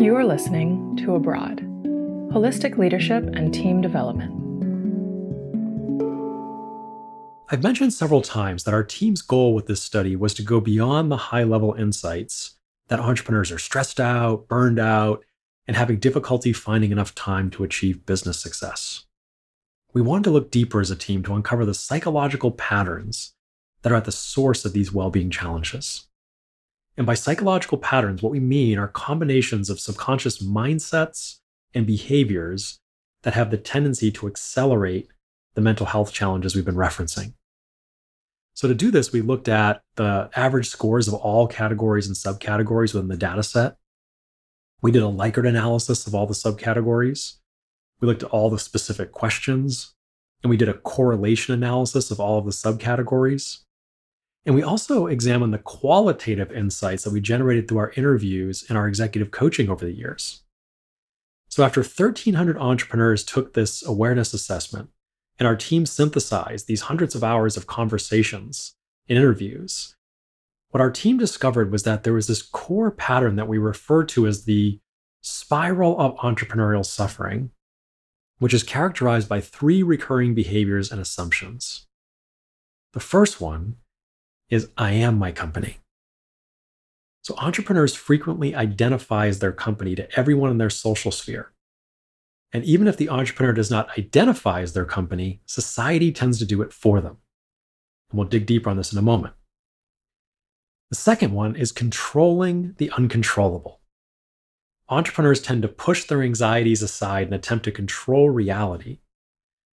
You are listening to Abroad Holistic Leadership and Team Development. I've mentioned several times that our team's goal with this study was to go beyond the high level insights that entrepreneurs are stressed out, burned out, and having difficulty finding enough time to achieve business success. We wanted to look deeper as a team to uncover the psychological patterns that are at the source of these well being challenges. And by psychological patterns, what we mean are combinations of subconscious mindsets and behaviors that have the tendency to accelerate the mental health challenges we've been referencing. So, to do this, we looked at the average scores of all categories and subcategories within the data set. We did a Likert analysis of all the subcategories. We looked at all the specific questions, and we did a correlation analysis of all of the subcategories. And we also examined the qualitative insights that we generated through our interviews and our executive coaching over the years. So, after 1,300 entrepreneurs took this awareness assessment, and our team synthesized these hundreds of hours of conversations and interviews, what our team discovered was that there was this core pattern that we refer to as the spiral of entrepreneurial suffering, which is characterized by three recurring behaviors and assumptions. The first one is I am my company. So entrepreneurs frequently identify as their company to everyone in their social sphere. And even if the entrepreneur does not identify as their company, society tends to do it for them. And we'll dig deeper on this in a moment. The second one is controlling the uncontrollable. Entrepreneurs tend to push their anxieties aside and attempt to control reality,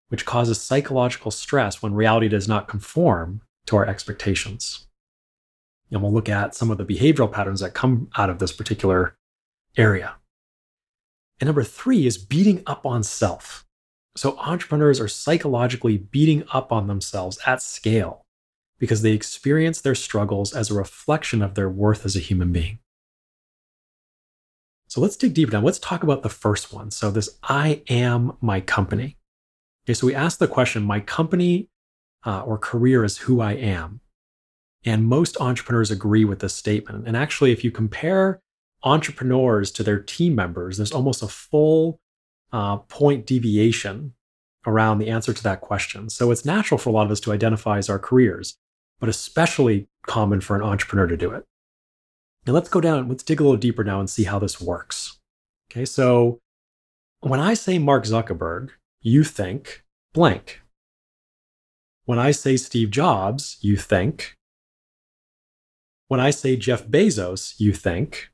which causes psychological stress when reality does not conform to our expectations. And we'll look at some of the behavioral patterns that come out of this particular area. And number three is beating up on self. So entrepreneurs are psychologically beating up on themselves at scale because they experience their struggles as a reflection of their worth as a human being. So let's dig deeper now. Let's talk about the first one. So, this I am my company. Okay, so we ask the question my company uh, or career is who I am. And most entrepreneurs agree with this statement. And actually, if you compare entrepreneurs to their team members, there's almost a full uh, point deviation around the answer to that question. So it's natural for a lot of us to identify as our careers, but especially common for an entrepreneur to do it. Now let's go down, let's dig a little deeper now and see how this works. Okay, so when I say Mark Zuckerberg, you think blank. When I say Steve Jobs, you think. When I say Jeff Bezos, you think.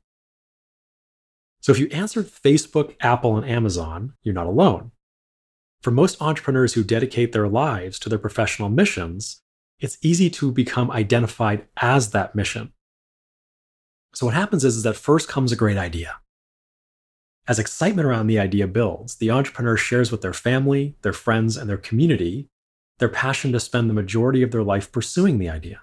So if you answered Facebook, Apple, and Amazon, you're not alone. For most entrepreneurs who dedicate their lives to their professional missions, it's easy to become identified as that mission. So what happens is, is that first comes a great idea. As excitement around the idea builds, the entrepreneur shares with their family, their friends, and their community their passion to spend the majority of their life pursuing the idea.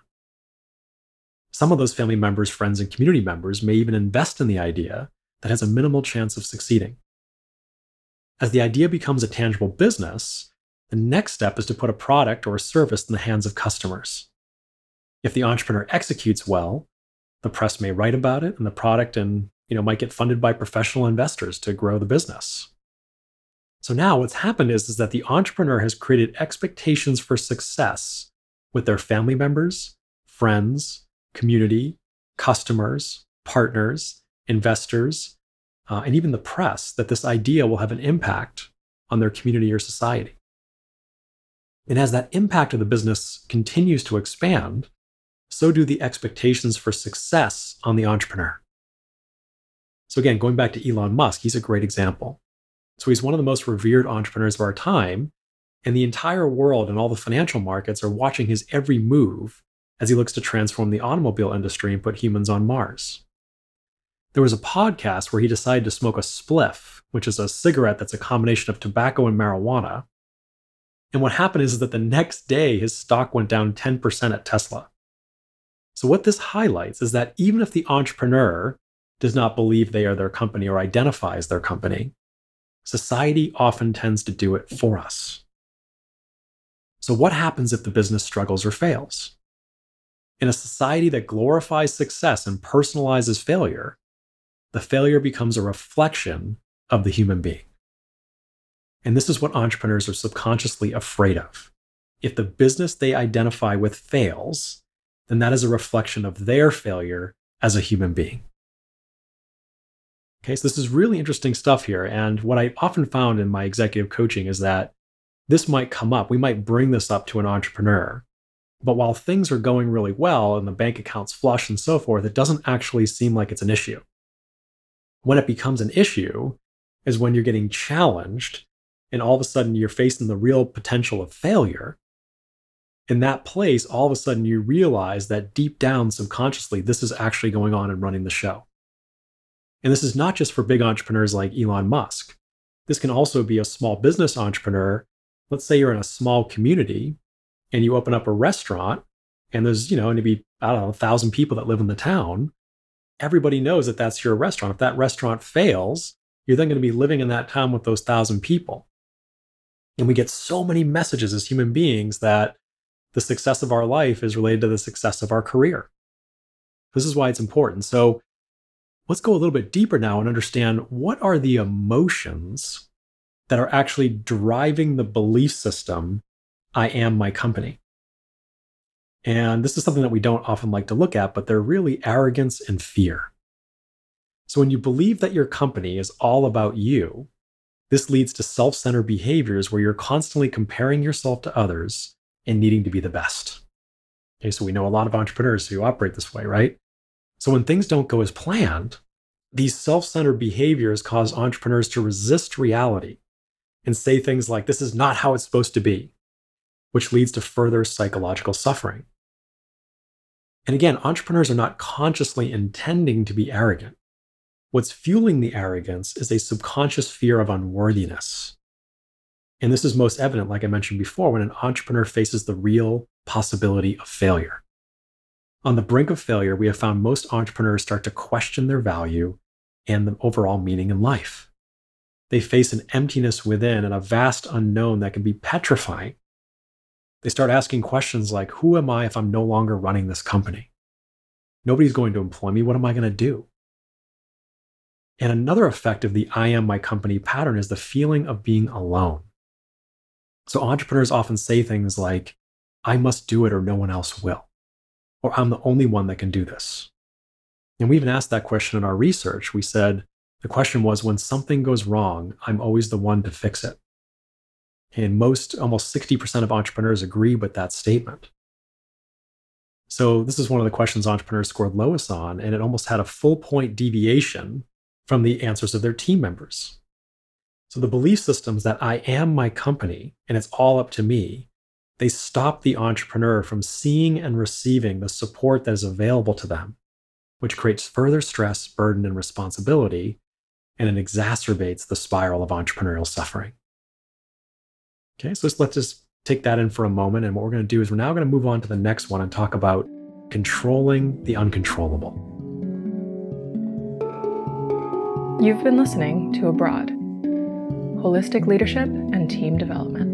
Some of those family members, friends, and community members may even invest in the idea that has a minimal chance of succeeding. As the idea becomes a tangible business, the next step is to put a product or a service in the hands of customers. If the entrepreneur executes well, the press may write about it and the product and you know might get funded by professional investors to grow the business. So now what's happened is, is that the entrepreneur has created expectations for success with their family members, friends, community, customers, partners, investors, uh, and even the press that this idea will have an impact on their community or society. And as that impact of the business continues to expand, so do the expectations for success on the entrepreneur. So, again, going back to Elon Musk, he's a great example. So he's one of the most revered entrepreneurs of our time. And the entire world and all the financial markets are watching his every move as he looks to transform the automobile industry and put humans on Mars. There was a podcast where he decided to smoke a spliff, which is a cigarette that's a combination of tobacco and marijuana. And what happened is that the next day his stock went down 10% at Tesla. So, what this highlights is that even if the entrepreneur does not believe they are their company or identifies their company, Society often tends to do it for us. So, what happens if the business struggles or fails? In a society that glorifies success and personalizes failure, the failure becomes a reflection of the human being. And this is what entrepreneurs are subconsciously afraid of. If the business they identify with fails, then that is a reflection of their failure as a human being. Okay, so this is really interesting stuff here. And what I often found in my executive coaching is that this might come up. We might bring this up to an entrepreneur. But while things are going really well and the bank account's flush and so forth, it doesn't actually seem like it's an issue. When it becomes an issue is when you're getting challenged and all of a sudden you're facing the real potential of failure. In that place, all of a sudden you realize that deep down subconsciously, this is actually going on and running the show. And this is not just for big entrepreneurs like Elon Musk. This can also be a small business entrepreneur. Let's say you're in a small community and you open up a restaurant and there's, you know, maybe, I don't know, a thousand people that live in the town. Everybody knows that that's your restaurant. If that restaurant fails, you're then going to be living in that town with those thousand people. And we get so many messages as human beings that the success of our life is related to the success of our career. This is why it's important. So let's go a little bit deeper now and understand what are the emotions that are actually driving the belief system I am my company. And this is something that we don't often like to look at, but they're really arrogance and fear. So when you believe that your company is all about you, this leads to self centered behaviors where you're constantly comparing yourself to others and needing to be the best. Okay, so we know a lot of entrepreneurs who operate this way, right? So when things don't go as planned, these self centered behaviors cause entrepreneurs to resist reality and say things like, This is not how it's supposed to be, which leads to further psychological suffering. And again, entrepreneurs are not consciously intending to be arrogant. What's fueling the arrogance is a subconscious fear of unworthiness. And this is most evident, like I mentioned before, when an entrepreneur faces the real possibility of failure. On the brink of failure, we have found most entrepreneurs start to question their value and the overall meaning in life. They face an emptiness within and a vast unknown that can be petrifying. They start asking questions like Who am I if I'm no longer running this company? Nobody's going to employ me. What am I going to do? And another effect of the I am my company pattern is the feeling of being alone. So entrepreneurs often say things like, I must do it or no one else will or I'm the only one that can do this? And we even asked that question in our research. We said the question was when something goes wrong, I'm always the one to fix it. And most, almost 60% of entrepreneurs agree with that statement. So, this is one of the questions entrepreneurs scored lowest on, and it almost had a full point deviation from the answers of their team members. So, the belief systems that I am my company and it's all up to me they stop the entrepreneur from seeing and receiving the support that is available to them, which creates further stress, burden, and responsibility, and it exacerbates the spiral of entrepreneurial suffering. Okay, so let's, just take that in for a moment. And what we're going to do is we're now going to move on to the next one and talk about controlling the uncontrollable. You've been listening to Abroad Holistic Leadership and Team Development.